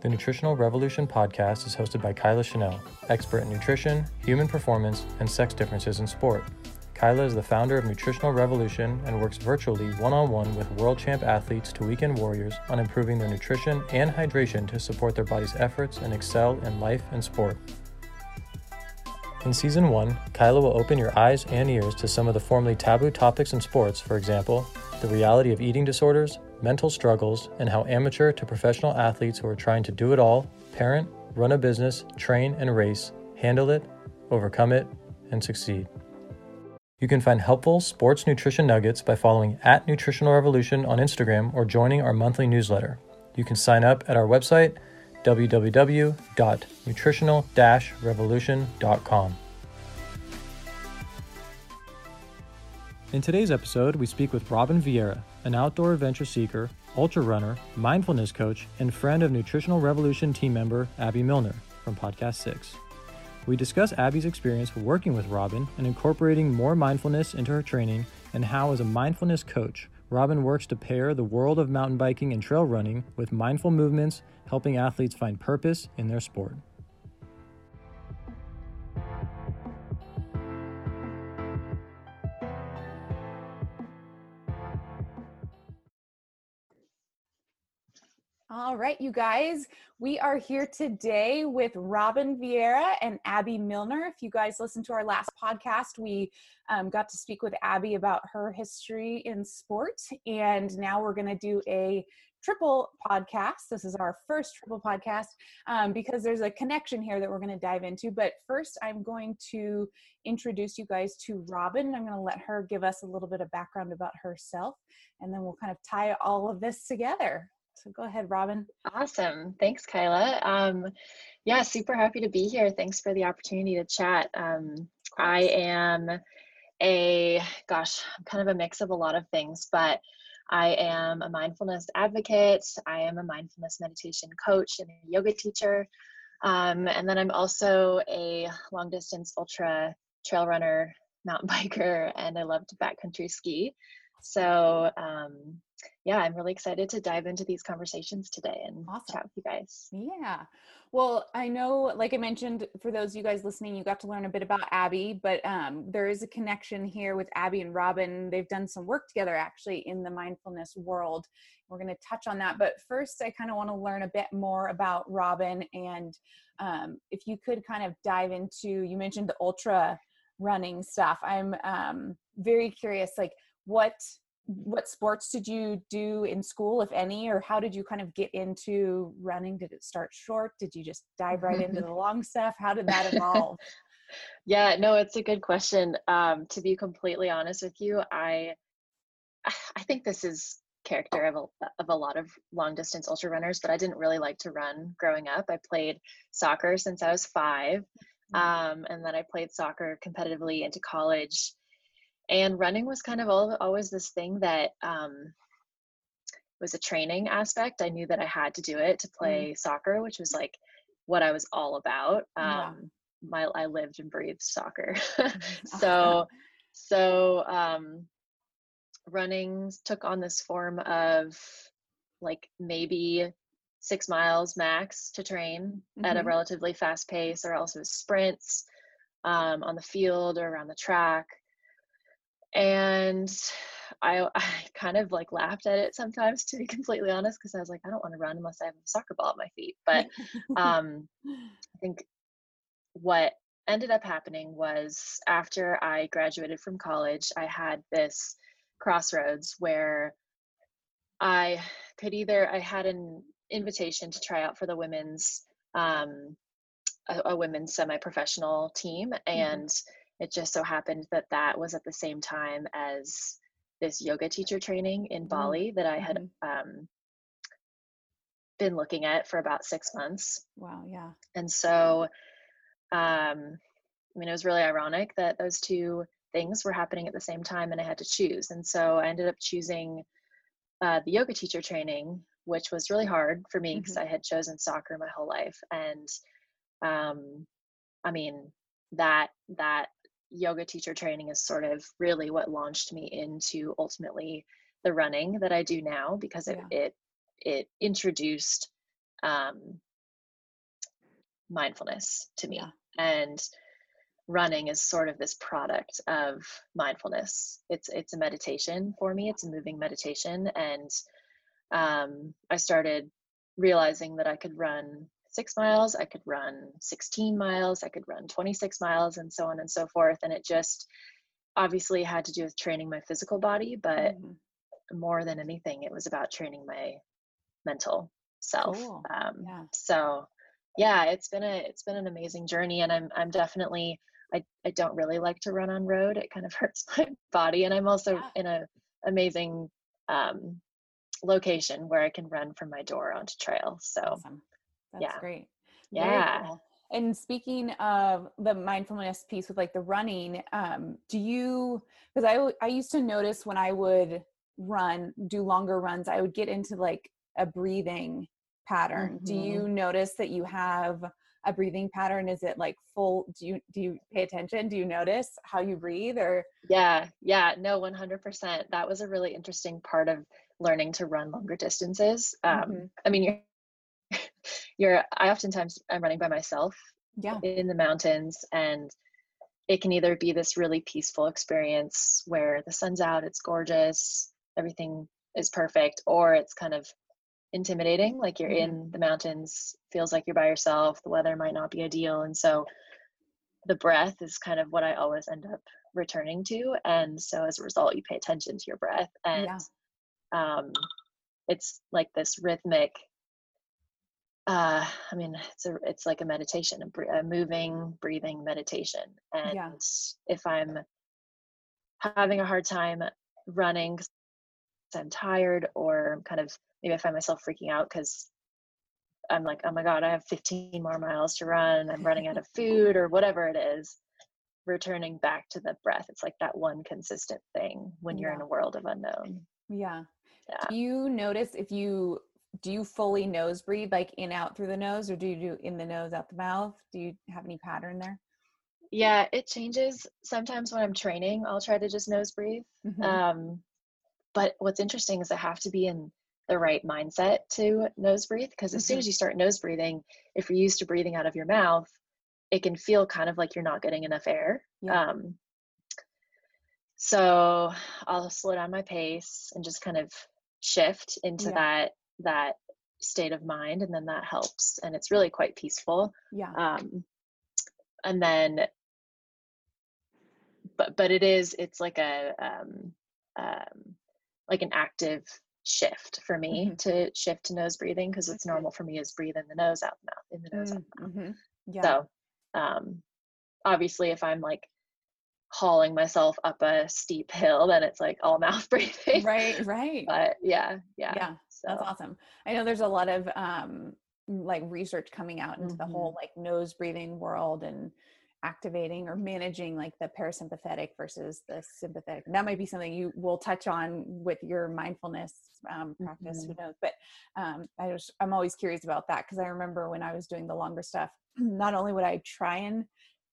The Nutritional Revolution podcast is hosted by Kyla Chanel, expert in nutrition, human performance, and sex differences in sport. Kyla is the founder of Nutritional Revolution and works virtually one on one with world champ athletes to weekend warriors on improving their nutrition and hydration to support their body's efforts and excel in life and sport. In season one, Kyla will open your eyes and ears to some of the formerly taboo topics in sports, for example, the reality of eating disorders, mental struggles, and how amateur to professional athletes who are trying to do it all parent, run a business, train, and race handle it, overcome it, and succeed. You can find helpful sports nutrition nuggets by following at Nutritional Revolution on Instagram or joining our monthly newsletter. You can sign up at our website, www.nutritional In today's episode, we speak with Robin Vieira, an outdoor adventure seeker, ultra runner, mindfulness coach, and friend of Nutritional Revolution team member Abbi Milner from Podcast 6. We discuss Abbi's experience working with Robin and incorporating more mindfulness into her training, and how, as a mindfulness coach, Robin works to pair the world of mountain biking and trail running with mindful movements, helping athletes find purpose in their sport. All right, you guys, we are here today with Robin Vieira and Abbi Milner. If you guys listened to our last podcast, we um, got to speak with Abbi about her history in sport, and now we're going to do a triple podcast. This is our first triple podcast um, because there's a connection here that we're going to dive into. But first, I'm going to introduce you guys to Robin. I'm going to let her give us a little bit of background about herself, and then we'll kind of tie all of this together. So go ahead, Robin. Awesome. Thanks, Kyla. Um, yeah, super happy to be here. Thanks for the opportunity to chat. Um, I am a, gosh, I'm kind of a mix of a lot of things, but I am a mindfulness advocate. I am a mindfulness meditation coach and a yoga teacher. Um, and then I'm also a long distance ultra trail runner, mountain biker, and I love to backcountry ski. So, um, yeah, I'm really excited to dive into these conversations today and awesome. chat with you guys. Yeah. Well, I know, like I mentioned, for those of you guys listening, you got to learn a bit about Abbi, but um, there is a connection here with Abbi and Robin. They've done some work together actually in the mindfulness world. We're going to touch on that. But first, I kind of want to learn a bit more about Robin. And um, if you could kind of dive into, you mentioned the ultra running stuff. I'm um, very curious, like, what what sports did you do in school if any or how did you kind of get into running? Did it start short? Did you just dive right into the long stuff? How did that evolve? Yeah no it's a good question. Um, to be completely honest with you i i think this is character of a, of a lot of long distance ultra runners but i didn't really like to run growing up. I played soccer since i was five mm. um, and then i played soccer competitively into college and running was kind of all, always this thing that um, was a training aspect i knew that i had to do it to play mm. soccer which was like what i was all about um, yeah. my i lived and breathed soccer so so um, running took on this form of like maybe six miles max to train mm-hmm. at a mm-hmm. relatively fast pace or also sprints um, on the field or around the track and I, I kind of like laughed at it sometimes to be completely honest because I was like I don't want to run unless I have a soccer ball at my feet but um, I think what ended up happening was after I graduated from college I had this crossroads where I could either I had an invitation to try out for the women's um, a, a women's semi-professional team mm-hmm. and mm-hmm it just so happened that that was at the same time as this yoga teacher training in mm-hmm. Bali that I had mm-hmm. um, been looking at for about six months. Wow, yeah. And so, um, I mean, it was really ironic that those two things were happening at the same time and I had to choose. And so I ended up choosing uh, the yoga teacher training, which was really hard for me because mm-hmm. I had chosen soccer my whole life. And um, I mean, that that yoga teacher training is sort of really what launched me into ultimately the running that I do now because it Yeah. it it introduced um, mindfulness to me, Yeah. and running is sort of this product of mindfulness. It's it's a meditation for me. It's a moving meditation, and um, I started realizing that I could run six miles, I could run 16 miles, I could run 26 miles, and so on and so forth. And it just obviously had to do with training my physical body, but Mhm. more than anything, it was about training my mental self. Cool. Um, Yeah. So, yeah, it's been a it's been an amazing journey, and I'm I'm definitely I I don't really like to run on road. It kind of hurts my body, and I'm also Yeah. in a amazing um, location where I can run from my door onto trail. So, Awesome. That's yeah. great. Yeah. cool. And speaking of the mindfulness piece with like the running, um, do you? Because I, I used to notice when I would run, do longer runs, I would get into like a breathing pattern. Do Mhm. you notice that you have a breathing pattern? Is it like full? Do you do you pay attention? Do you notice how you breathe or? Yeah, yeah, no, 100%. That was a really interesting part of learning to run longer distances. Um, Mhm. I mean, you're, you're, I oftentimes I'm running by myself Yeah. in the mountains, and it can either be this really peaceful experience where the sun's out, it's gorgeous, everything is perfect, or it's kind of intimidating, like you're Mhm. in the mountains, feels like you're by yourself, the weather might not be ideal. And so the breath is kind of what I always end up returning to. And so as a result, you pay attention to your breath. And Yeah. um, it's like this rhythmic uh i mean it's a it's like a meditation a, br- a moving breathing meditation and Yeah. if i'm having a hard time running 'cause i'm tired or I'm kind of maybe i find myself freaking out because i'm like oh my god i have 15 more miles to run i'm running out of food or whatever it is returning back to the breath it's like that one consistent thing when you're in a world of unknown Yeah. Yeah. Do you notice if you do you fully nose breathe like in out through the nose or do you do in the nose out the mouth? Do you have any pattern there? Yeah, it changes. Sometimes when I'm training, I'll try to just nose breathe. Mhm. Um, but what's interesting is I have to be in the right mindset to nose breathe because as soon Mhm. as you start nose breathing, if you're used to breathing out of your mouth, it can feel kind of like you're not getting enough air. Yeah. Um, so I'll slow down my pace and just kind of shift into Yeah. that that state of mind, and then that helps. And it's really quite peaceful yeah. um and then but but it is it's like a um um like an active shift for me Mhm. to shift to nose breathing because it's normal for me is breathe in the nose out the mouth in the nose out the mouth Mm-hmm. Yeah. so um obviously if i'm like hauling myself up a steep hill then it's like all mouth breathing right, right. but yeah yeah yeah. so That's awesome. I know there's a lot of um like research coming out into the Mm-hmm. whole like nose breathing world and activating or managing like the parasympathetic versus the sympathetic. That might be something you will touch on with your mindfulness um, practice. Who knows? But um, I was I'm always curious about that because I remember when I was doing the longer stuff, not only would I try and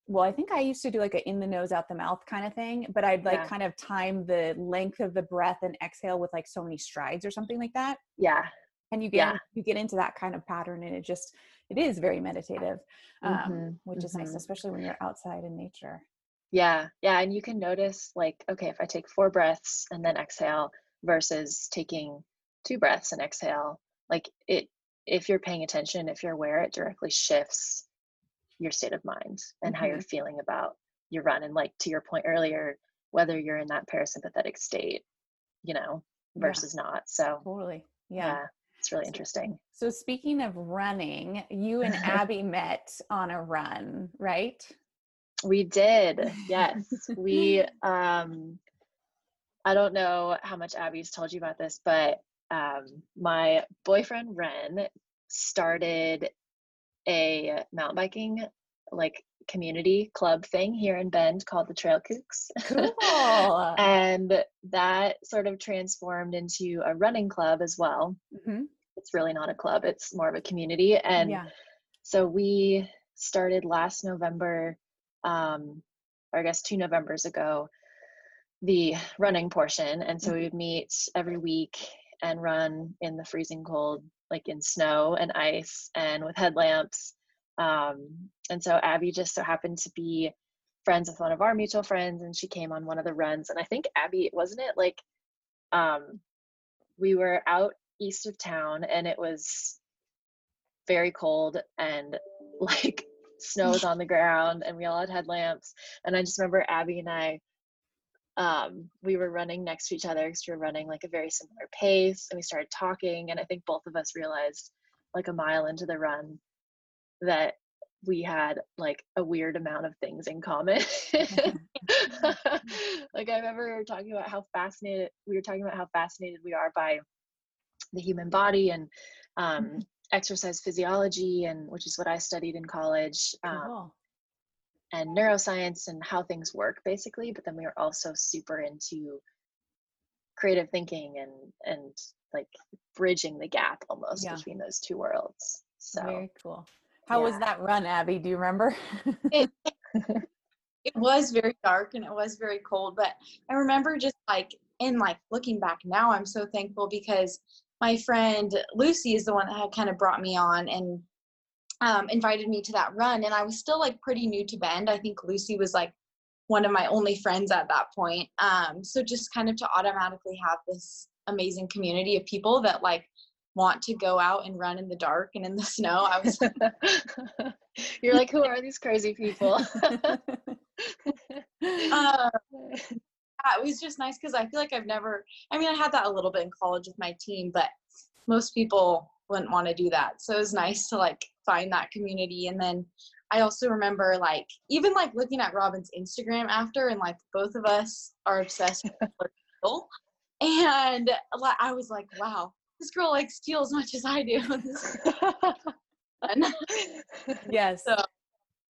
well, I think I used to do like a in the nose, out the mouth kind of thing, but I'd like Yeah. kind of time the length of the breath and exhale with like so many strides or something like that yeah and you get Yeah. you get into that kind of pattern and it just it is very meditative um, Mhm, which is nice mhm. especially when you're outside in nature Yeah, yeah, and you can notice like, okay, if I take four breaths and then exhale versus taking two breaths and exhale, like it, if you're paying attention, if you're aware, it directly shifts your state of mind and how you're feeling about your run. And like to your point earlier, whether you're in that parasympathetic state, you know, Yeah. versus not. So totally yeah, yeah. it's really interesting. so speaking of running you and abbi met on a run right We did, yes. we um I don't know how much Abbi's told you about this, but um my boyfriend Ren started a mountain biking like community club thing here in Bend called the Trail Kooks. cool and that sort of transformed into a running club as well. Mhm. It's really not a club, it's more of a community. And yeah so we started last November, um, or I guess two Novembers ago, the running portion. And so we would meet every week and run in the freezing cold, like in snow and ice and with headlamps. Um, and so Abbi just so happened to be friends with one of our mutual friends and she came on one of the runs. And I think Abbi, wasn't it like um, we were out east of town and it was very cold and like snow was on the ground and we all had headlamps. And I just remember Abbi and I um, we were running next to each other because we were running like a very similar pace and we started talking and i think both of us realized like a mile into the run that we had like a weird amount of things in common like i remember talking about how fascinated we were talking about how fascinated we are by the human body and um, mm-hmm. exercise physiology and which is what i studied in college um, cool and neuroscience and how things work basically but then we were also super into creative thinking and and like bridging the gap almost yeah. between those two worlds so very cool how yeah. was that run abbi do you remember it, it was very dark and it was very cold but i remember just like in like looking back now i'm so thankful because my friend lucy is the one that had kind of brought me on and um, invited me to that run and i was still like pretty new to bend i think lucy was like one of my only friends at that point. Um, so just kind of to automatically have this amazing community of people that like want to go out and run in the dark and in the snow i was you're like who are these crazy people? Uh, it was just nice because i feel like i've never i mean i had that a little bit in college with my team but most people wouldn't want to do that. So it was nice to like find that community and then i also remember like even like looking at robin's instagram after and like both of us are obsessed with teal and i was like wow this girl likes teal as much as i do. Yes. So,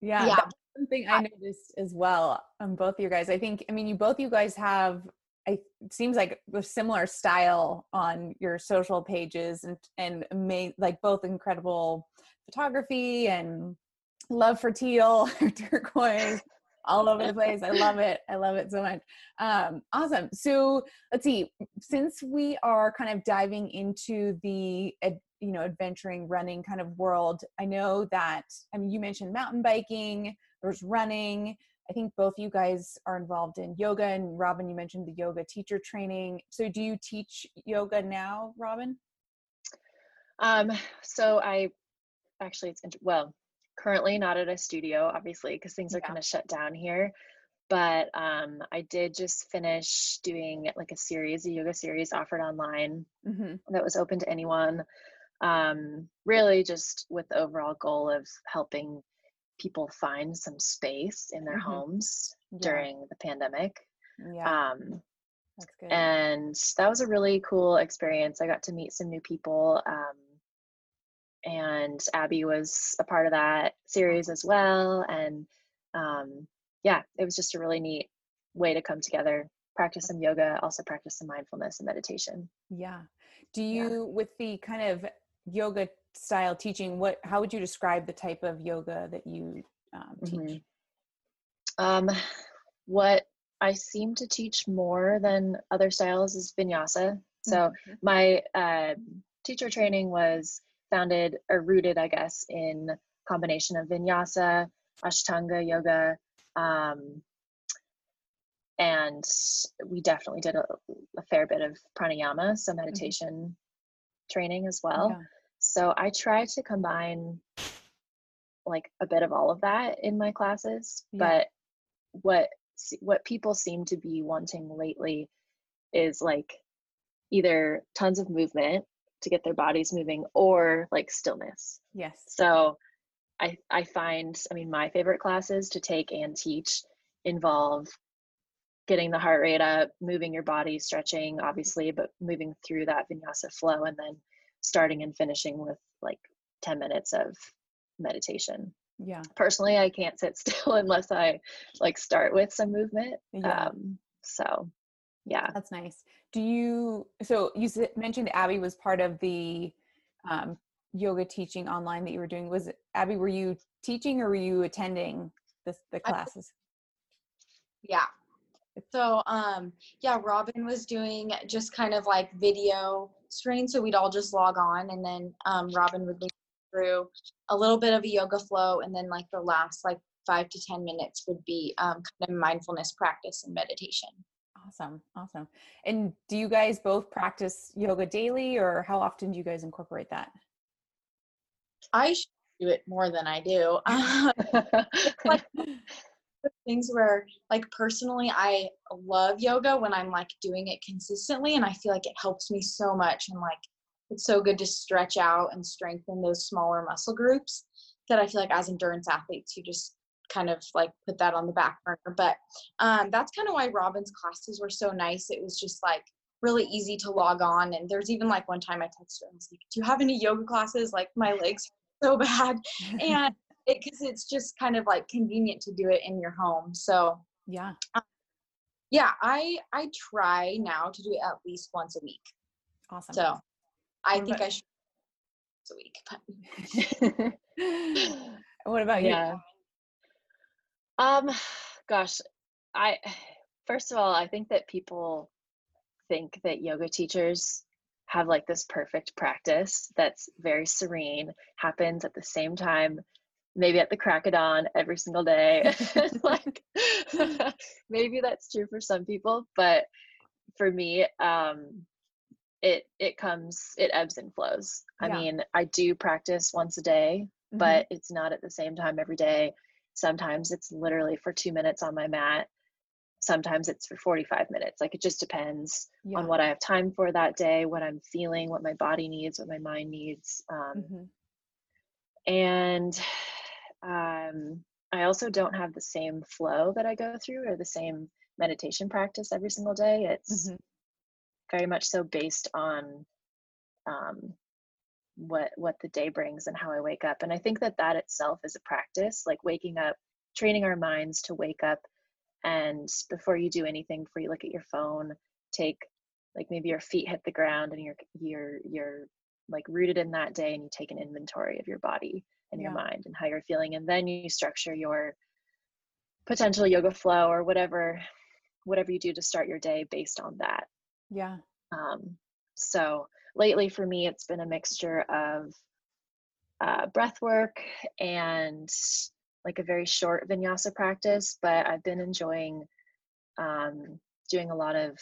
yeah, yeah. something i noticed as well on both of you guys. I think i mean you both you guys have It seems like a similar style on your social pages and and like both incredible photography and love for teal turquoise all over the place. I love it. I love it so much. Um, awesome. So let's see. Since we are kind of diving into the you know adventuring running kind of world i know that i mean you mentioned mountain biking there's running I think both you guys are involved in yoga, and Robin, you mentioned the yoga teacher training. So, do you teach yoga now, Robin? Um, so I actually, it's well, currently not at a studio, obviously, because things are yeah. kind of shut down here. But um, I did just finish doing like a series, a yoga series offered online mm-hmm. that was open to anyone. Um, really, just with the overall goal of helping people find some space in their mm-hmm. homes yeah. during the pandemic. Yeah. Um, That's good. And that was a really cool experience. I got to meet some new people. Um, and Abbi was a part of that series as well. And um, yeah, it was just a really neat way to come together, practice some yoga, also practice some mindfulness and meditation. Yeah. Do you, yeah. with the kind of yoga style teaching what how would you describe the type of yoga that you um, teach mm-hmm. um, what i seem to teach more than other styles is vinyasa so mm-hmm. my uh, teacher training was founded or rooted i guess in combination of vinyasa ashtanga yoga um, and we definitely did a, a, fair bit of pranayama so mm-hmm. meditation mm-hmm. training as well yeah. So I try to combine like a bit of all of that in my classes, yeah. but what what people seem to be wanting lately is like either tons of movement to get their bodies moving or like stillness. Yes. So I I find I mean my favorite classes to take and teach involve getting the heart rate up, moving your body, stretching obviously, but moving through that vinyasa flow and then starting and finishing with like 10 minutes of meditation. Yeah. Personally i can't sit still unless i like start with some movement yeah. um so yeah. That's nice. Do you so you mentioned abbi was part of the um, yoga teaching online that you were doing. Was abbi were you teaching or were you attending the, the classes? Yeah. So um yeah, Robin was doing just kind of like video screen, so we'd all just log on, and then um, Robin would lead through a little bit of a yoga flow, and then like the last like five to ten minutes would be um, kind of mindfulness practice and meditation. Awesome, awesome. And do you guys both practice yoga daily, or how often do you guys incorporate that? I should do it more than I do. like things where like personally I love yoga when I'm like doing it consistently and I feel like it helps me so much and like it's so good to stretch out and strengthen those smaller muscle groups that I feel like as endurance athletes you just kind of like put that on the back burner. But um, that's kind of why Robin's classes were so nice. It was just like really easy to log on and there's even like one time I texted her and was like do you have any yoga classes? Like my legs so bad. And because it, it's just kind of like convenient to do it in your home so yeah. um, yeah i i try now to do it at least once a week. Awesome. So i think i should once a week what about you? Yeah. Um gosh i first of all i think that people think that yoga teachers have like this perfect practice that's very serene, happens at the same time, maybe at the crack of dawn every single day. like maybe that's true for some people, but for me, um, it it comes it ebbs and flows. Yeah. I mean, I do practice once a day, mm-hmm. but it's not at the same time every day. Sometimes it's literally for two minutes on my mat sometimes it's for 45 minutes like it just depends yeah. on what i have time for that day what i'm feeling what my body needs what my mind needs um, mm-hmm. and um, i also don't have the same flow that i go through or the same meditation practice every single day it's mm-hmm. very much so based on um, what what the day brings and how i wake up and i think that that itself is a practice like waking up training our minds to wake up and before you do anything before you look at your phone take like maybe your feet hit the ground and you're you're you're like rooted in that day and you take an inventory of your body and yeah. your mind and how you're feeling and then you structure your potential yoga flow or whatever whatever you do to start your day based on that yeah um so lately for me it's been a mixture of uh, breath work and like a very short vinyasa practice, but I've been enjoying um, doing a lot of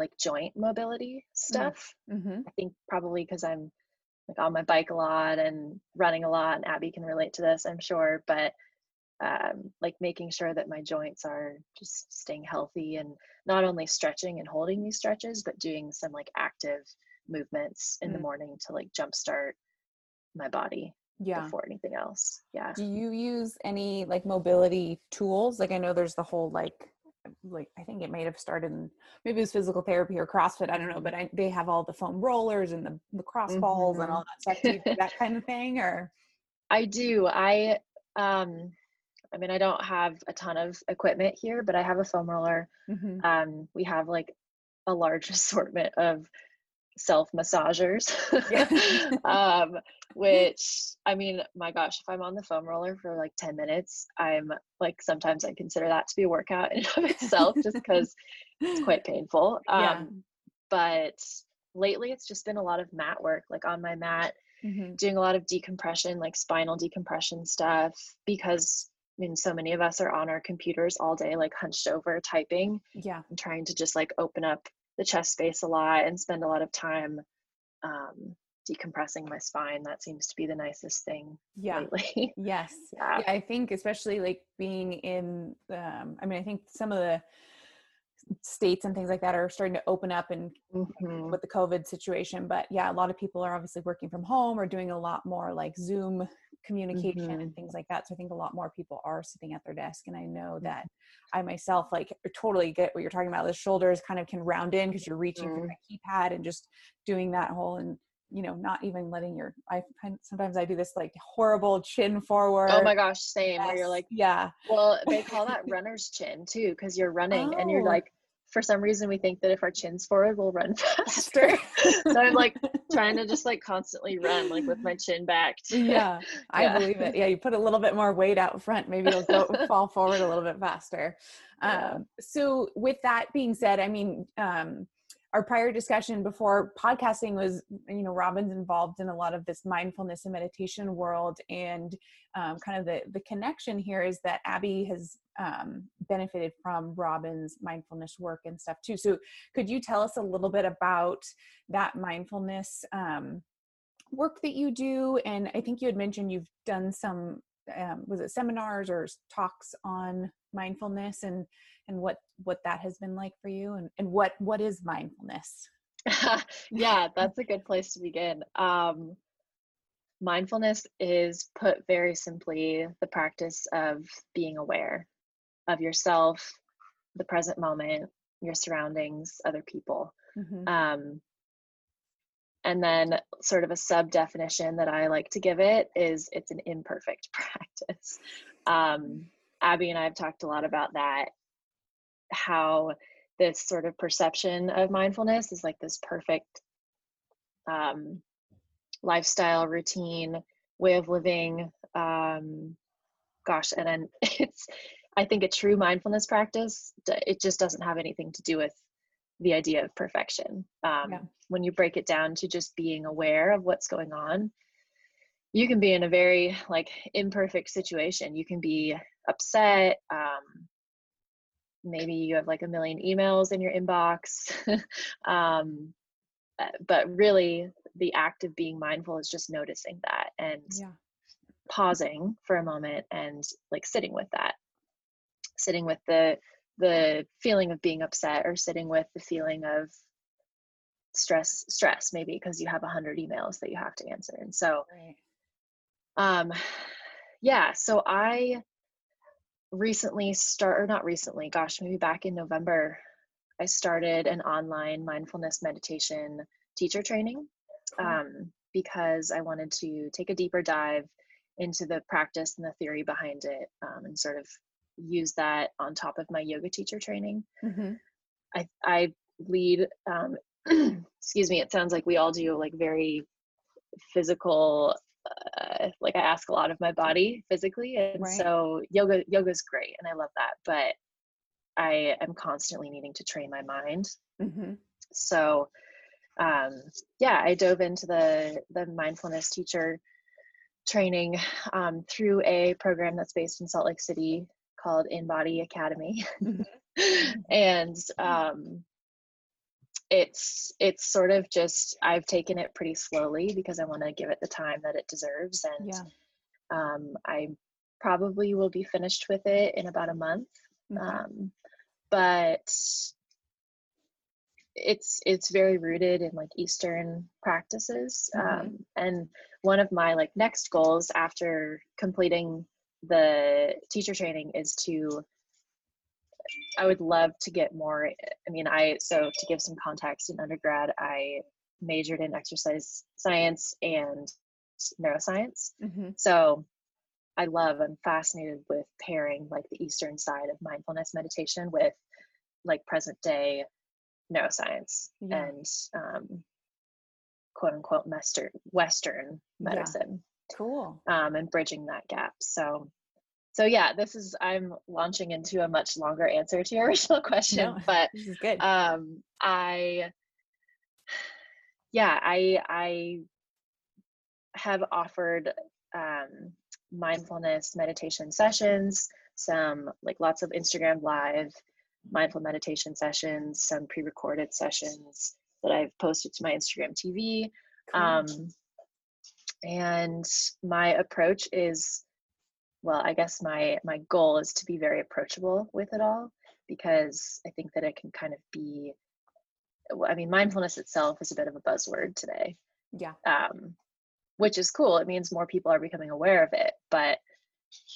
like joint mobility mm, stuff. Mm-hmm. I think probably because I'm like on my bike a lot and running a lot, and Abbi can relate to this, I'm sure. But um, like making sure that my joints are just staying healthy and not only stretching and holding these stretches, but doing some like active movements in mm. the morning to like jumpstart my body yeah before anything else yeah do you use any like mobility tools like i know there's the whole like like i think it may have started in maybe it was physical therapy or crossfit i don't know but I, they have all the foam rollers and the, the cross balls mm-hmm. and all that stuff do you do that kind of thing or i do i um i mean i don't have a ton of equipment here but i have a foam roller mm-hmm. um we have like a large assortment of self massagers um, which i mean my gosh if i'm on the foam roller for like 10 minutes i'm like sometimes i consider that to be a workout in of itself just because it's quite painful um, yeah. but lately it's just been a lot of mat work like on my mat mm-hmm. doing a lot of decompression like spinal decompression stuff because I mean, so many of us are on our computers all day, like hunched over typing. Yeah. And trying to just like open up the chest space a lot and spend a lot of time um, decompressing my spine. That seems to be the nicest thing yeah. lately. yes. Yeah. yeah. I think especially like being in, um, I mean, I think some of the states and things like that are starting to open up and mm-hmm. with the COVID situation. But yeah, a lot of people are obviously working from home or doing a lot more like Zoom communication mm-hmm. and things like that. So I think a lot more people are sitting at their desk. And I know mm-hmm. that I myself like totally get what you're talking about. The shoulders kind of can round in because you're reaching mm-hmm. for the keypad and just doing that whole and you know not even letting your i sometimes i do this like horrible chin forward oh my gosh same yes. where you're like yeah well they call that runner's chin too because you're running oh. and you're oh. like for some reason we think that if our chin's forward we'll run faster. so i'm like trying to just like constantly run like with my chin back yeah i believe it. Yeah you put a little bit more weight out front maybe you'll go fall forward a little bit faster. Yeah. um, so with that being said i mean um, our prior discussion before podcasting was you know robin's involved in a lot of this mindfulness and meditation world. And um, kind of the the connection here is that abbi has um, benefited from robin's mindfulness work and stuff too. So could you tell us a little bit about that mindfulness um, work that you do? And i think you had mentioned you've done some um, was it seminars or talks on mindfulness? And and what what that has been like for you and, and what what is mindfulness? Yeah that's a good place to begin. Um, mindfulness is put very simply the practice of being aware of yourself the present moment your surroundings other people. Mm-hmm. um, and then sort of a sub definition that i like to give it is it's an imperfect practice. Um, abbi and i have talked a lot about that how this sort of perception of mindfulness is like this perfect um, lifestyle routine way of living um, gosh and then it's i think a true mindfulness practice it just doesn't have anything to do with the idea of perfection um, yeah. when you break it down to just being aware of what's going on you can be in a very like imperfect situation you can be upset um, maybe you have like a million emails in your inbox um, uh, but really the act of being mindful is just noticing that and yeah. pausing for a moment and like sitting with that sitting with the the feeling of being upset or sitting with the feeling of stress stress maybe because you have a hundred emails that you have to answer and so right. um yeah so i recently start or not recently gosh maybe back in november i started an online mindfulness meditation teacher training um, because i wanted to take a deeper dive into the practice and the theory behind it um, and sort of use that on top of my yoga teacher training mm-hmm. i i lead um, excuse me it sounds like we all do like very physical uh, like I ask a lot of my body physically, and right. so yoga yoga is great, and I love that. But I am constantly needing to train my mind. Mm-hmm. So, um, yeah, I dove into the the mindfulness teacher training um, through a program that's based in Salt Lake City called In Body Academy, mm-hmm. and um, it's it's sort of just I've taken it pretty slowly because I want to give it the time that it deserves, and yeah. um, I probably will be finished with it in about a month. Mm-hmm. Um, but it's it's very rooted in like Eastern practices, mm-hmm. um, and one of my like next goals after completing the teacher training is to I would love to get more. I mean, I so to give some context in undergrad, I majored in exercise science and neuroscience. Mm-hmm. So I love, I'm fascinated with pairing like the Eastern side of mindfulness meditation with like present day neuroscience yeah. and um, quote unquote Western Western medicine. Yeah. Cool. Um, and bridging that gap. So so yeah this is i'm launching into a much longer answer to your original question no, but good. um i yeah i i have offered um mindfulness meditation sessions some like lots of instagram live mindful meditation sessions some pre-recorded sessions that i've posted to my instagram tv cool. um and my approach is well i guess my my goal is to be very approachable with it all because i think that it can kind of be i mean mindfulness itself is a bit of a buzzword today yeah. um which is cool. It means more people are becoming aware of it but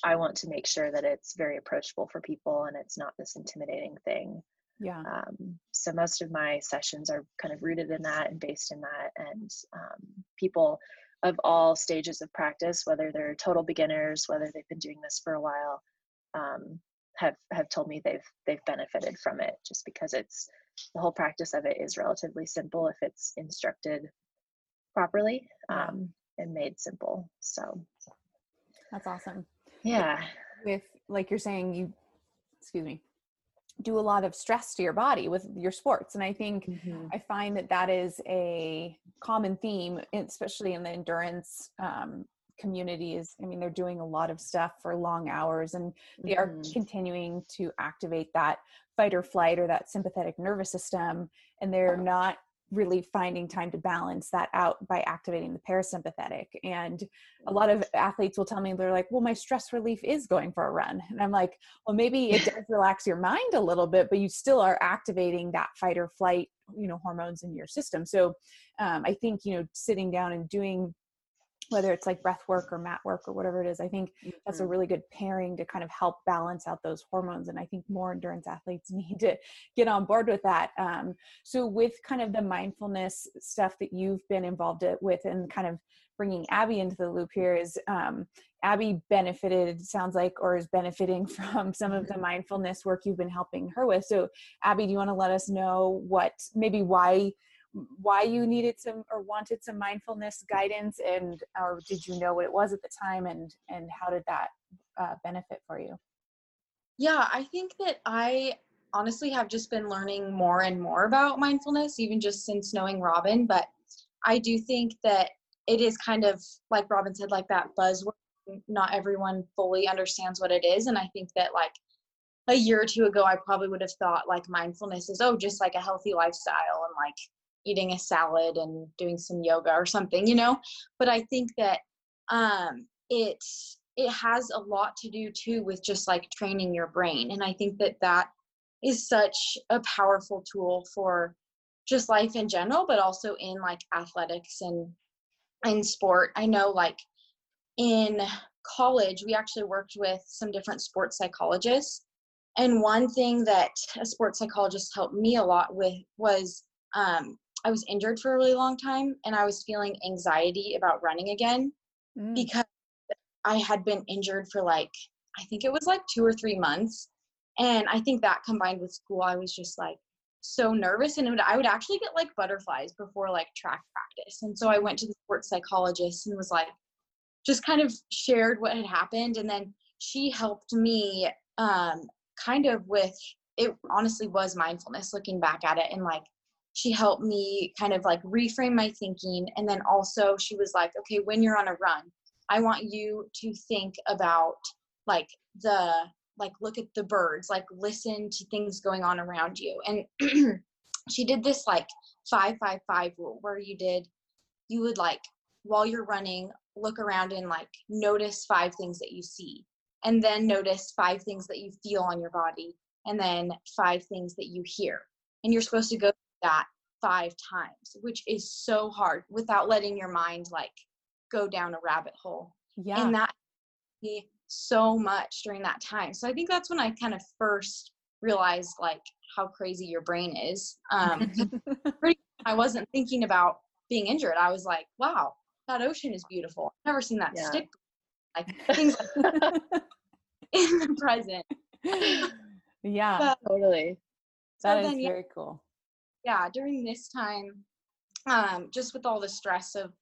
i want to make sure that it's very approachable for people and it's not this intimidating thing. Yeah. Um, so most of my sessions are kind of rooted in that and based in that and um, people of all stages of practice, whether they're total beginners, whether they've been doing this for a while, um, have have told me they've they've benefited from it just because it's the whole practice of it is relatively simple if it's instructed properly um, and made simple. So that's awesome. Yeah. With like you're saying, you excuse me do a lot of stress to your body with your sports and i think mm-hmm. i find that that is a common theme especially in the endurance um, community is i mean they're doing a lot of stuff for long hours and they mm-hmm. are continuing to activate that fight or flight or that sympathetic nervous system and they're not really finding time to balance that out by activating the parasympathetic. And a lot of athletes will tell me they're like well my stress relief is going for a run. And i'm like well maybe it does relax your mind a little bit but you still are activating that fight or flight you know hormones in your system. So um, i think you know sitting down and doing whether it's like breath work or mat work or whatever it is i think mm-hmm. that's a mm-hmm. really good pairing to kind of help balance out those hormones and i think more endurance athletes need to get on board with that um, so with kind of the mindfulness stuff that you've been involved with and kind of bringing abbi into the loop here is um, abbi benefited sounds like or is benefiting from some of the mm-hmm. mindfulness work you've been helping her with so abbi do you want to let us know what maybe why why you needed some or wanted some mindfulness guidance and or did you know what it was at the time and and how did that uh, benefit for you? Yeah i think that i honestly have just been learning more and more about mindfulness even just since knowing robin but i do think that it is kind of like robin said like that buzzword not everyone fully understands what it is and i think that like a year or two ago i probably would have thought like mindfulness is oh just like a healthy lifestyle and like eating a salad and doing some yoga or something you know? But i think that um it it has a lot to do too with just like training your brain. And i think that that is such a powerful tool for just life in general but also in like athletics and in sport. I know like in college we actually worked with some different sports psychologists. And one thing that a sports psychologist helped me a lot with was um, I was injured for a really long time and I was feeling anxiety about running again mm. because I had been injured for like, I think it was like two or three months. And I think that combined with school, I was just like so nervous. And would, I would actually get like butterflies before like track practice. And so I went to the sports psychologist and was like, just kind of shared what had happened. And then she helped me um, kind of with it honestly was mindfulness looking back at it and like she helped me kind of like reframe my thinking and then also she was like okay when you're on a run i want you to think about like the like look at the birds like listen to things going on around you. And she did this like five five five rule where you did you would like while you're running look around and like notice five things that you see and then notice five things that you feel on your body and then five things that you hear. And you're supposed to go that five times, which is so hard without letting your mind like go down a rabbit hole. Yeah. And that me so much during that time. So I think that's when I kind of first realized like how crazy your brain is. Um I wasn't thinking about being injured. I was like, wow, that ocean is beautiful. I've never seen that yeah. stick like things like in the present. Yeah, but, totally. That so is then, very yeah, cool yeah, during this time, um, just with all the stress of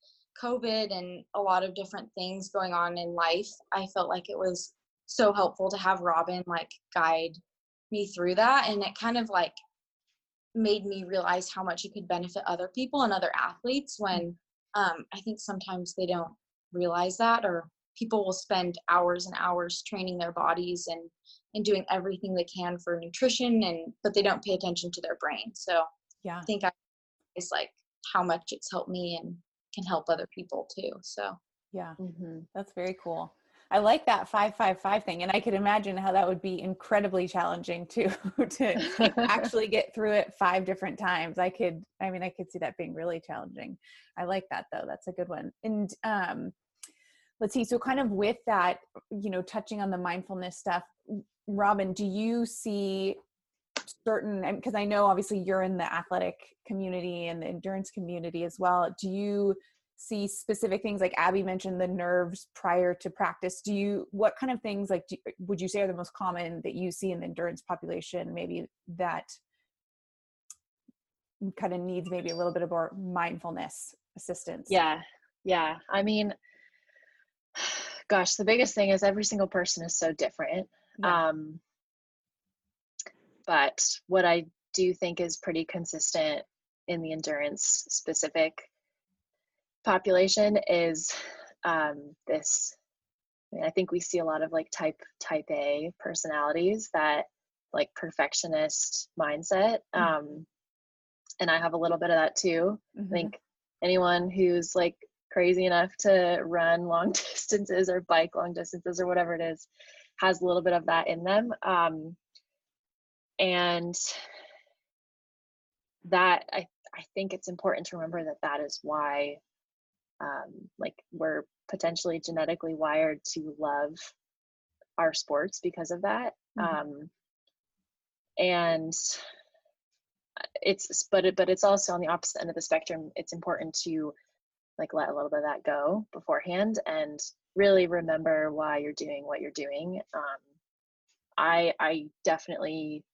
COVID and a lot of different things going on in life, I felt like it was so helpful to have Robin like guide me through that. And it kind of like made me realize how much it could benefit other people and other athletes when um, I think sometimes they don't realize that or people will spend hours and hours training their bodies and and doing everything they can for nutrition and but they don't pay attention to their brain so yeah. i think i is like how much it's helped me and can help other people too so. Yeah. Mm-hmm. that's very cool. I like that 555 thing and i could imagine how that would be incredibly challenging to to actually get through it five different times. I could i mean i could see that being really challenging. I like that though. That's a good one. And um let's see so kind of with that you know touching on the mindfulness stuff robin do you see certain because i know obviously you're in the athletic community and the endurance community as well do you see specific things like abbi mentioned the nerves prior to practice do you what kind of things like do, would you say are the most common that you see in the endurance population maybe that kind of needs maybe a little bit of more mindfulness assistance yeah yeah i mean gosh the biggest thing is every single person is so different yeah. um but what i do think is pretty consistent in the endurance specific population is um, this I, mean, I think we see a lot of like type type a personalities that like perfectionist mindset mm-hmm. um, and i have a little bit of that too mm-hmm. i think anyone who's like crazy enough to run long distances or bike long distances or whatever it is has a little bit of that in them um, and that I, I think it's important to remember that that is why um, like we're potentially genetically wired to love our sports because of that mm-hmm. um, and it's but it, but it's also on the opposite end of the spectrum it's important to like let a little bit of that go beforehand and really remember why you're doing what you're doing um, i i definitely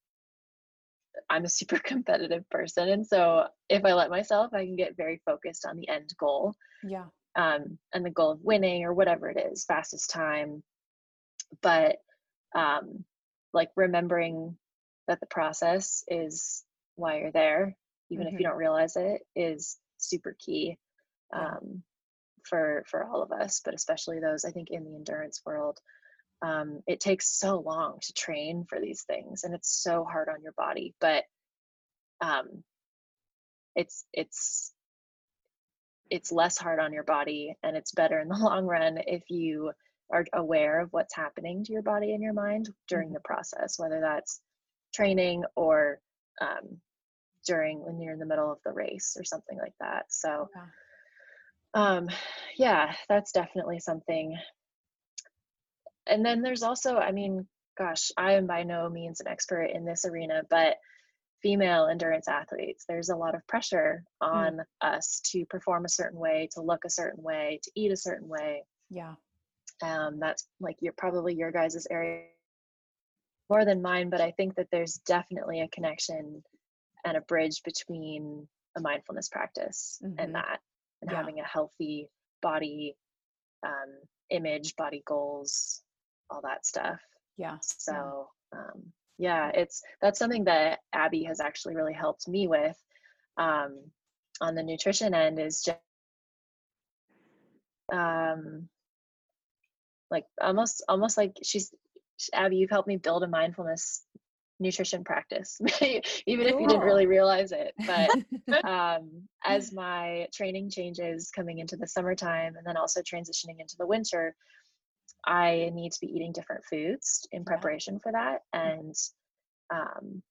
I'm a super competitive person. And so if I let myself, I can get very focused on the end goal. Yeah. Um, and the goal of winning or whatever it is, fastest time. But um, like remembering that the process is why you're there, even mm-hmm. if you mm-hmm. don't realize it, is super key um, for for all of us, but especially those I think in the endurance world um, it takes so long to train for these things and it's so hard on your body but um, it's it's it's less hard on your body and it's better in the long run if you are aware of what's happening to your body and your mind during mm-hmm. the process whether that's training or um, during when you're in the middle of the race or something like that so yeah. um yeah that's definitely something and then there's also i mean gosh i am by no means an expert in this arena but female endurance athletes there's a lot of pressure hmm. on mm. us to perform a certain way to look a certain way to eat a certain way yeah um, that's like you're probably your guys' area more than mine but i think that there's definitely a connection and a bridge between a mindfulness practice mm-hmm. and that and yeah. having a healthy body um, image body goals all that stuff. Yeah. So um, yeah, it's that's something that Abbi has actually really helped me with um, on the nutrition end is just um, like almost almost like she's Abbi, you've helped me build a mindfulness nutrition practice, even cool. if you didn't really realize it. But um, as my training changes coming into the summertime and then also transitioning into the winter, I need to be eating different foods in preparation for that and um,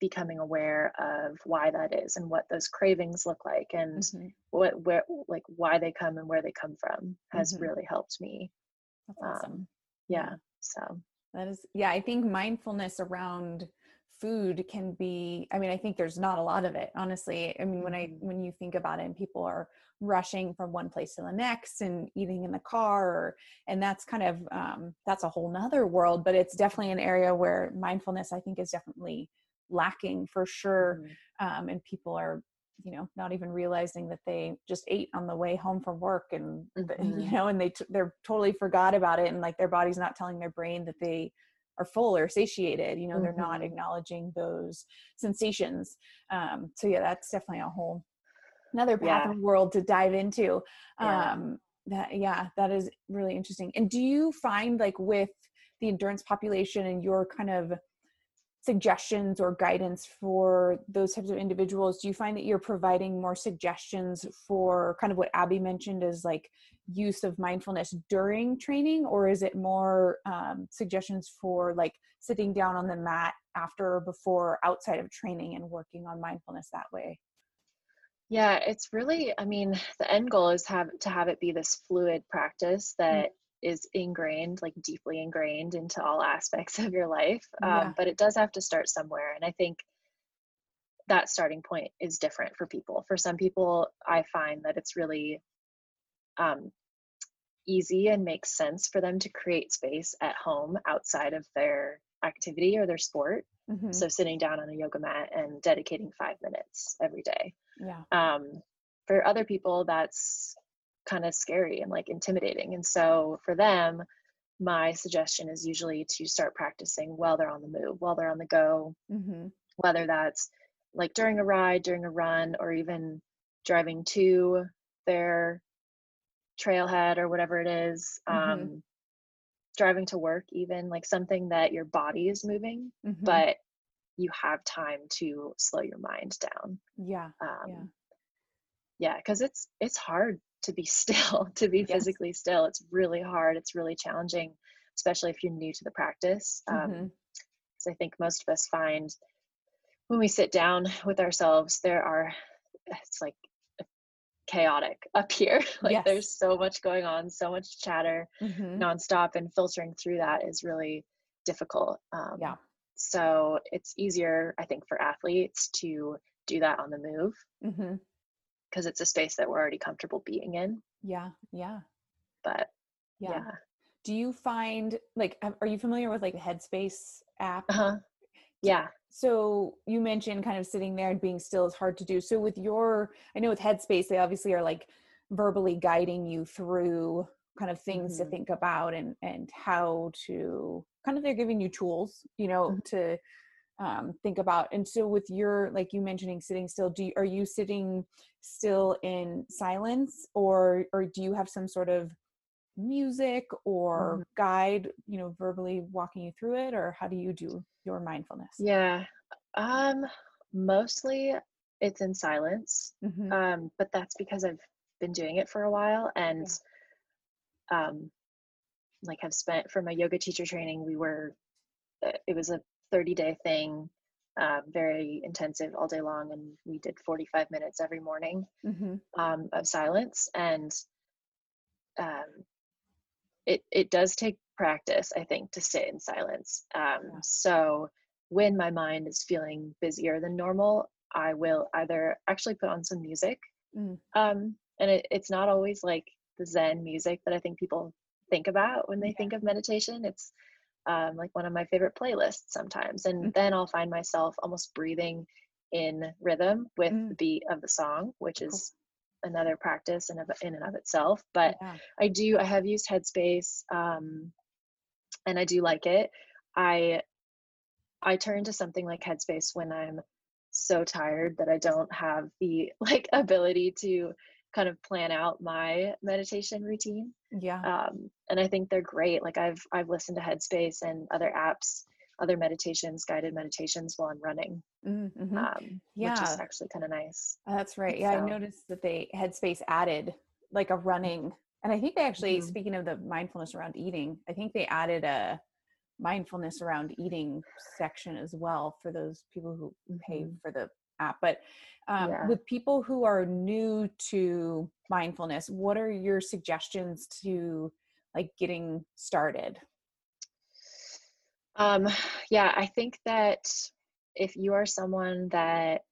becoming aware of why that is and what those cravings look like and mm-hmm. what where like why they come and where they come from has mm-hmm. really helped me. That's awesome. Um, yeah. So that is yeah, I think mindfulness around food can be i mean i think there's not a lot of it honestly i mean when i mm-hmm. when you think about it and people are rushing from one place to the next and eating in the car or, and that's kind of um, that's a whole nother world but it's definitely an area where mindfulness i think is definitely lacking for sure mm-hmm. um, and people are you know not even realizing that they just ate on the way home from work and mm-hmm. you know and they t- they're totally forgot about it and like their body's not telling their brain that they are full or satiated you know mm-hmm. they're not mm-hmm. acknowledging those sensations um, so yeah that's definitely a whole another path yeah. of world to dive into yeah. um that yeah that is really interesting and do you find like with the endurance population and your kind of suggestions or guidance for those types of individuals do you find that you're providing more suggestions for kind of what abbi mentioned as like use of mindfulness during training or is it more um, suggestions for like sitting down on the mat after or before outside of training and working on mindfulness that way yeah, it's really, I mean, the end goal is have to have it be this fluid practice mm. that mm-hmm. Is ingrained, like deeply ingrained into all aspects of your life. Um, yeah. But it does have to start somewhere. And I think that starting point is different for people. For some people, I find that it's really um, easy and makes sense for them to create space at home outside of their activity or their sport. Mhm. So sitting down on a yoga mat and dedicating five minutes every day. yeah. Um, for other people, that's kind of scary and like intimidating. And so for them, my suggestion is usually to start practicing while they're on the move, while they're on the go, hmm whether that's like during a ride, during a run, or even driving to their trailhead or whatever it is, Mhm. um, driving to work, even like something that your body is moving, hmm but you have time to slow your mind down. yeah. Um, Yeah. yeah, because it's it's hard to be still, to be Yes. physically still. It's really hard. It's really challenging, especially if you're new to the practice. Um, Mhm. so I think most of us find when we sit down with ourselves, there are, it's like chaotic up here. like Yes. there's so much going on, so much chatter Mhm. nonstop, and filtering through that is really difficult. Um, Yeah. So it's easier, I think, for athletes to do that on the move hmm because it's a space that we're already comfortable being in. Yeah. Yeah. But Yeah. yeah, Do you find like are you familiar with like the Headspace app? uh-huh. yeah, So you mentioned kind of sitting there and being still is hard to do. So with your I know with Headspace they obviously are like verbally guiding you through kind of things to Mhm. think about and and how to kind of they're giving you tools, you know, Mhm. to um, think about. And so with your like you mentioning sitting still, do you, are you sitting still in silence or or do you have some sort of music or Mhm. guide, you know, verbally walking you through it or how do you do your mindfulness? yeah. Um, mostly it's in silence. Mhm. um, but that's because I've been doing it for a while and um, like have spent for my yoga teacher training. We were uh, it was a 30 day thing, uh, very intensive all day long, and we did 45 minutes every morning Mhm. um, of silence and um, it it does take practice i think to sit in silence um, Yeah. so when my mind is feeling busier than normal i will either actually put on some music Mm. um, and it, it's not always like the zen music that i think people think about when they Yeah. think of meditation it's um, like one of my favorite playlists sometimes and Mhm. then i'll find myself almost breathing in rhythm with Mm. the beat of the song which Cool. is another practice in, of, in and of itself but Yeah. I do. I have used Headspace, um, and I do like it. I I turn to something like Headspace when I'm so tired that I don't have the like ability to kind of plan out my meditation routine. Yeah. Um, and I think they're great. Like I've I've listened to Headspace and other apps, other meditations, guided meditations while I'm running, Mm, mhm. um, which is actually kind of nice. That's right. Yeah, I noticed that they Headspace added like a running, and I think they actually, Mhm. speaking of the mindfulness around eating, I think they added a mindfulness around eating section as well for those people who pay Mhm. for the app. But um, Yeah. with people who are new to mindfulness, what are your suggestions to like getting started? Um, yeah, I think that if you are someone that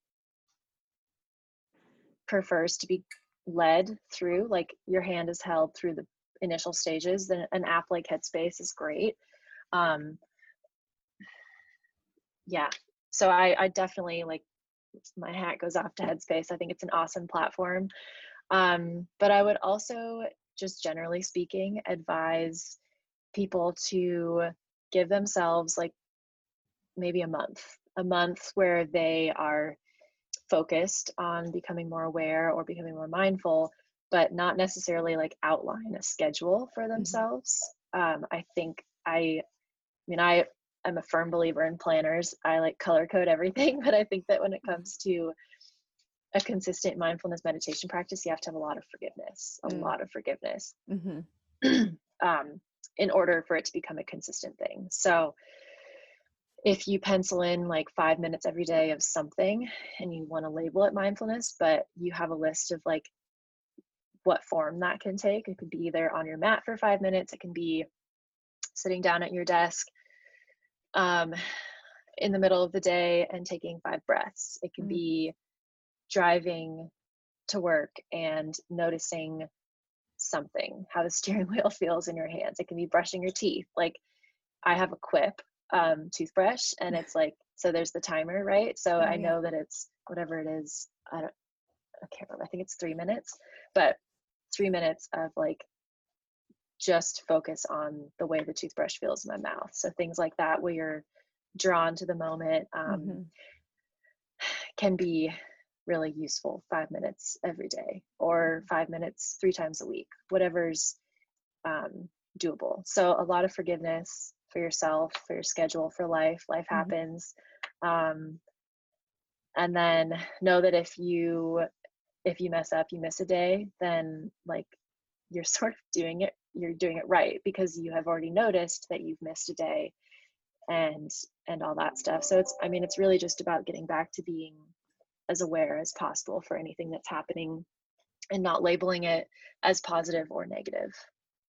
prefers to be led through, like your hand is held through the initial stages, then an app like Headspace is great. Um, yeah, so I, I definitely like my hat goes off to Headspace. I think it's an awesome platform. Um, but I would also, just generally speaking, advise people to give themselves like maybe a month, a month where they are focused on becoming more aware or becoming more mindful, but not necessarily like outline a schedule for themselves. Um, I think I, I mean, I am a firm believer in planners. I like color code everything, but I think that when it comes to a consistent mindfulness meditation practice, you have to have a lot of forgiveness, a Mm. lot of forgiveness hmm um, in order for it to become a consistent thing. So if you pencil in like five minutes every day of something and you want to label it mindfulness, but you have a list of like what form that can take, it could be either on your mat for five minutes, it can be sitting down at your desk um, in the middle of the day and taking five breaths. It can Mm. be driving to work and noticing something, how the steering wheel feels in your hands. It can be brushing your teeth. Like I have a Quip um, toothbrush, and it's like so. There's the timer, right? So Oh, I yeah. know that it's whatever it is. I don't. I can't remember. I think it's three minutes, but three minutes of like just focus on the way the toothbrush feels in my mouth. So things like that, where you're drawn to the moment, um, Mhm. can be really useful. Five minutes every day, or five minutes three times a week, whatever's um, doable. So a lot of forgiveness for yourself, for your schedule, for life. Life Mhm. happens, um, and then know that if you if you mess up, you miss a day, then like you're sort of doing it. You're doing it right because you have already noticed that you've missed a day, and and all that stuff. So it's I mean it's really just about getting back to being as aware as possible for anything that's happening and not labeling it as positive or negative.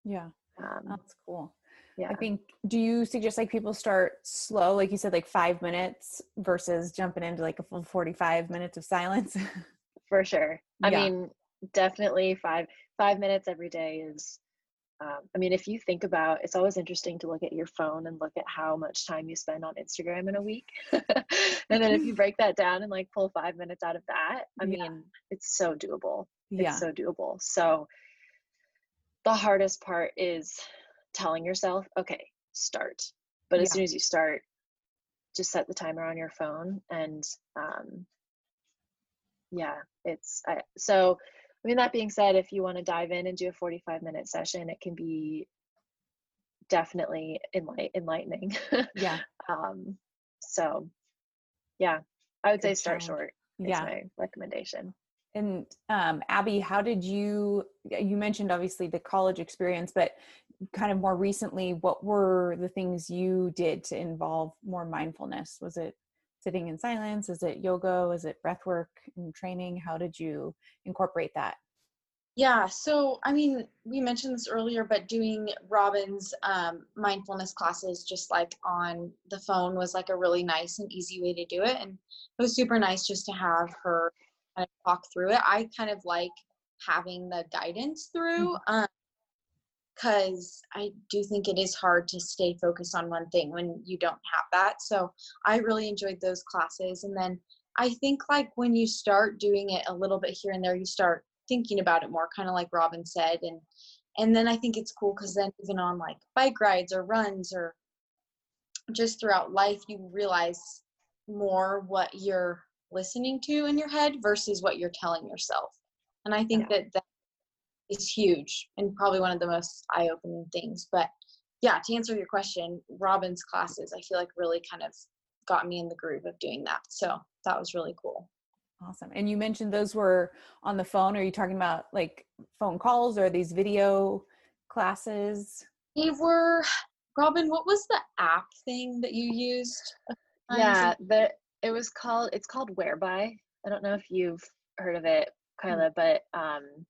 Yeah, Um, that's cool. yeah. I think, do you suggest like people start slow, like you said, like five minutes versus jumping into like a full 45 minutes of silence? for sure. I Yeah. mean, definitely five five minutes every day is. Um, I mean, if you think about, it's always interesting to look at your phone and look at how much time you spend on Instagram in a week, and then if you break that down and like pull five minutes out of that, I Yeah. mean, it's so doable. yeah. It's so doable. So the hardest part is telling yourself, okay, start. But as Yeah. soon as you start, just set the timer on your phone and um yeah, it's I, so I mean that being said, if you want to dive in and do a 45 minute session, it can be definitely enlight- enlightening. yeah. um so yeah, I would say start challenge. short is Yeah. my recommendation. And um, Abbi, how did you? You mentioned obviously the college experience, but kind of more recently, what were the things you did to involve more mindfulness? Was it sitting in silence? Is it yoga? Is it breath work and training? How did you incorporate that? Yeah, so I mean, we mentioned this earlier, but doing Robin's um, mindfulness classes just like on the phone was like a really nice and easy way to do it. And it was super nice just to have her kind of talk through it. I kind of like having the guidance through because I do think it is hard to stay focused on one thing when you don't have that. So I really enjoyed those classes. And then I think like when you start doing it a little bit here and there, you start thinking about it more, kind of like Robin said. And and then I think it's cool because then even on like bike rides or runs or just throughout life, you realize more what you're listening to in your head versus what you're telling yourself. And I think that that is huge and probably one of the most eye-opening things. But yeah, to answer your question, Robin's classes I feel like really kind of got me in the groove of doing that. So that was really cool. Awesome. And you mentioned those were on the phone. Are you talking about like phone calls or these video classes? They were Robin, what was the app thing that you used? Yeah the it was called it's called whereby i don't know if you've heard of it kyla but um Yeah.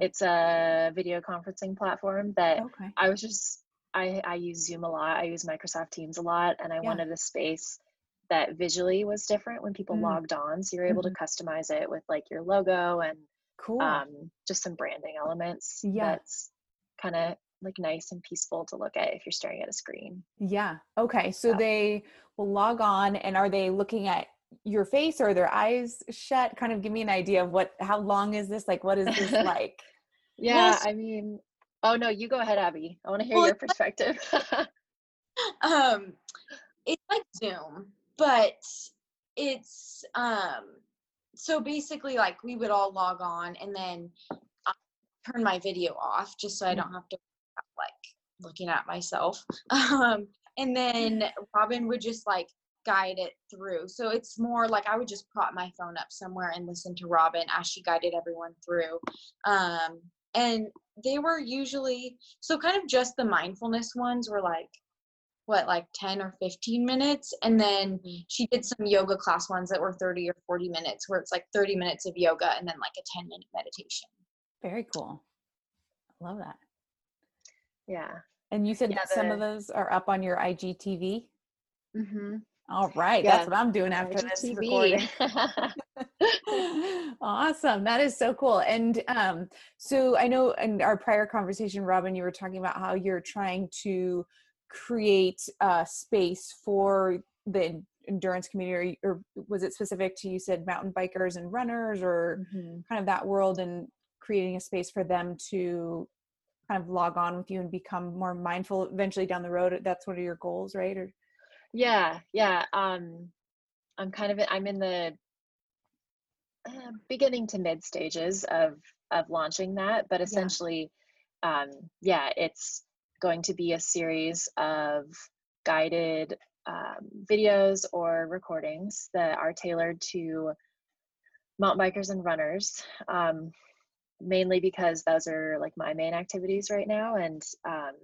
It's a video conferencing platform that okay. i was just i i use zoom a lot i use microsoft teams a lot and i Yeah. wanted a space that visually was different when people Mm. logged on so you're able to customize it with like your logo and Cool. um just some branding elements Yeah. that's kind of like nice and peaceful to look at if you're staring at a screen yeah. Okay. So Yeah. they will log on and are they looking at your face or their eyes shut? Kind of give me an idea of what how long is this? Like what is this like? Yeah, Well, I mean, oh no, you go ahead, Abbi. I want to hear Well, your perspective. um it's like zoom but it's um so basically like we would all log on and then I turn my video off just so i don't have to like looking at myself um and then robin would just like guide it through so it's more like i would just prop my phone up somewhere and listen to robin as she guided everyone through um and they were usually so kind of just the mindfulness ones were like what like 10 or 15 minutes and then she did some yoga class ones that were 30 or 40 minutes where it's like 30 minutes of yoga and then like a 10 minute meditation Very cool. Love that. yeah. And you said Yeah, that some of those are up on your IGTV. Mm hmm All right, Yeah. that's what I'm doing after this IGTV. recording. awesome that is so cool and um so i know in our prior conversation robin you were talking about how you're trying to create a space for the endurance community or was it specific to you said mountain bikers and runners or Mhm. kind of that world and creating a space for them to kind of log on with you and become more mindful eventually down the road that's one of your goals right or Yeah, yeah. Um, I'm kind of I'm in the uh, beginning to mid stages of of launching that, but essentially, um, yeah, it's going to be a series of guided um, videos or recordings that are tailored to mountain bikers and runners. Um, mainly because those are like my main activities right now, and um,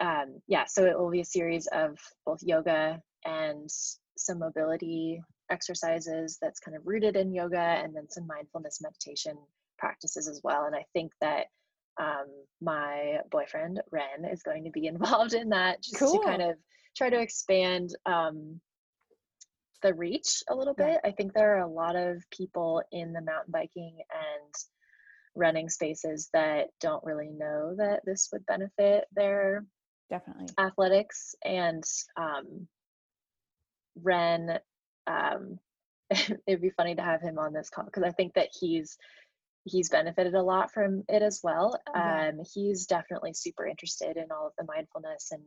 um, yeah, so it will be a series of both yoga and some mobility exercises that's kind of rooted in yoga and then some mindfulness meditation practices as well. And I think that um, my boyfriend, Ren, is going to be involved in that just Cool. to kind of try to expand um, the reach a little Yeah. bit. I think there are a lot of people in the mountain biking and running spaces that don't really know that this would benefit their definitely athletics and um, Ren. Um, it'd be funny to have him on this call because I think that he's he's benefited a lot from it as well. Yeah. Um, he's definitely super interested in all of the mindfulness and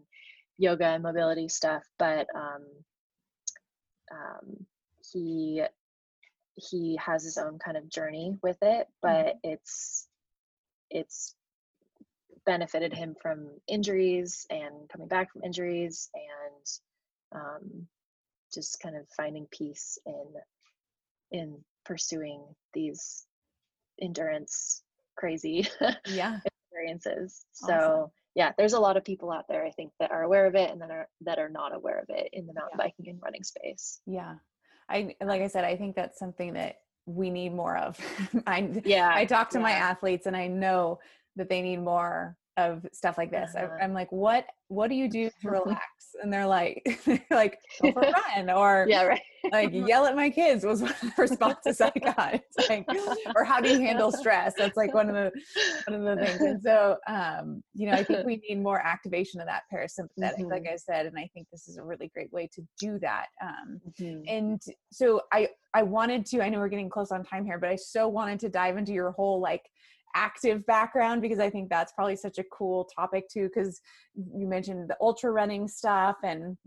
yoga and mobility stuff, but um, um, he he has his own kind of journey with it, but it's it's benefited him from injuries and coming back from injuries and um, just kind of finding peace in in pursuing these endurance crazy yeah experiences Awesome. so yeah there's a lot of people out there i think that are aware of it and that are that are not aware of it in the mountain Yeah. biking and running space Yeah. I like I said, I think that's something that we need more of. I yeah I talk to my athletes and I know that they need more of stuff like this. Uh-huh. I, I'm like, what what do you do to relax? And they're like, they're like go for a run or yeah right like yell at my kids was one of the responses I got. It's like, or how do you handle stress? That's like one of the one of the things. And so, um, you know, I think we need more activation of that parasympathetic, like I said, and I think this is a really great way to do that. Um, Mhm. and so I I wanted to. I know we're getting close on time here, but I so wanted to dive into your whole like active background because I think that's probably such a cool topic too. Because you mentioned the ultra running stuff and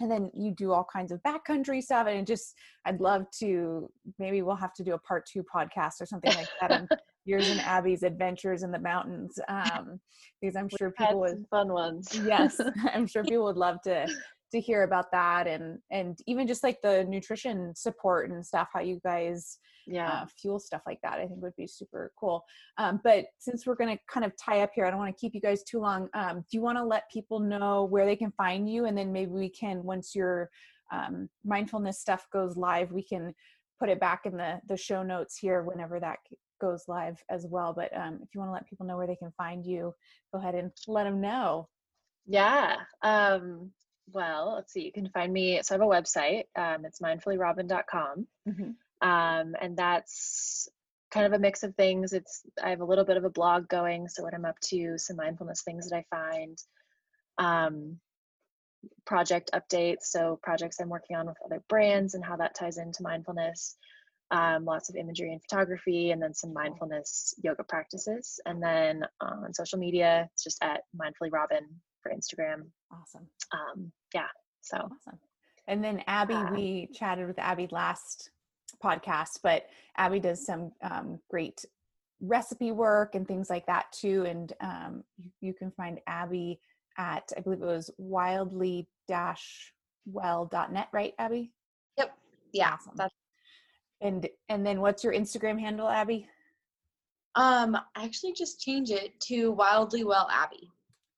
and then you do all kinds of backcountry stuff and just i'd love to maybe we'll have to do a part two podcast or something like that on yours and abbi's adventures in the mountains um because i'm sure people would fun ones yes i'm sure people would love to to hear about that and and even just like the nutrition support and stuff how you guys yeah. uh, fuel stuff like that i think would be super cool. Um, but since we're going to kind of tie up here i don't want to keep you guys too long um, do you want to let people know where they can find you? And then maybe we can once your um, mindfulness stuff goes live we can put it back in the the show notes here whenever that goes live as well. But um, if you want to let people know where they can find you go ahead and let them know. Yeah. Um, well, let's see. You can find me. So I have a website. Um, it's mindfullyrobin.com. Mhm. Um, and that's kind of a mix of things. It's I have a little bit of a blog going, so what I'm up to, some mindfulness things that I find, um, project updates, so projects I'm working on with other brands and how that ties into mindfulness. Um, lots of imagery and photography, and then some mindfulness yoga practices. And then on social media, it's just at mindfully robin for Instagram. awesome Um, yeah, so Awesome. And then Abbi, Uh, we chatted with Abbi last podcast, but Abbi does some um, great recipe work and things like that too. And um, you, you can find Abbi at, I believe it was wildly well.net, right, Abbi? Yep. Yeah. Awesome. And and then what's your Instagram handle, Abbi? um I actually just change it to Wildly Well Abbi.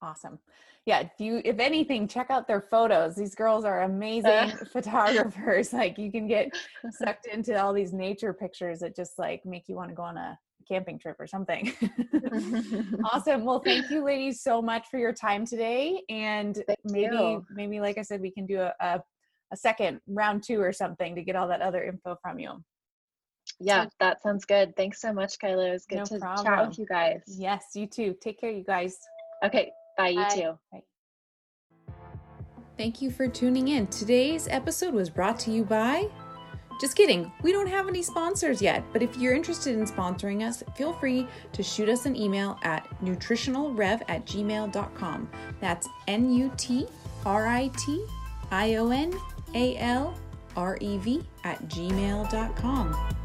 Awesome. Yeah, if you if anything, check out their photos. These girls are amazing photographers. Like you can get sucked into all these nature pictures that just like make you want to go on a camping trip or something. awesome. Well, thank you, ladies, so much for your time today. And Thank maybe, you. maybe, like I said, we can do a, a, a second round two or something to get all that other info from you. yeah, that sounds good. Thanks so much, Kyla. It was good No to chat with you guys. Yes, you too. Take care, you guys. Okay, bye, you Bye. too. Thank you for tuning in. Today's episode was brought to you by. Just kidding, we don't have any sponsors yet, but if you're interested in sponsoring us, feel free to shoot us an email at nutritionalrev at gmail.com. That's N U T R I T I O N A L R E V at gmail.com.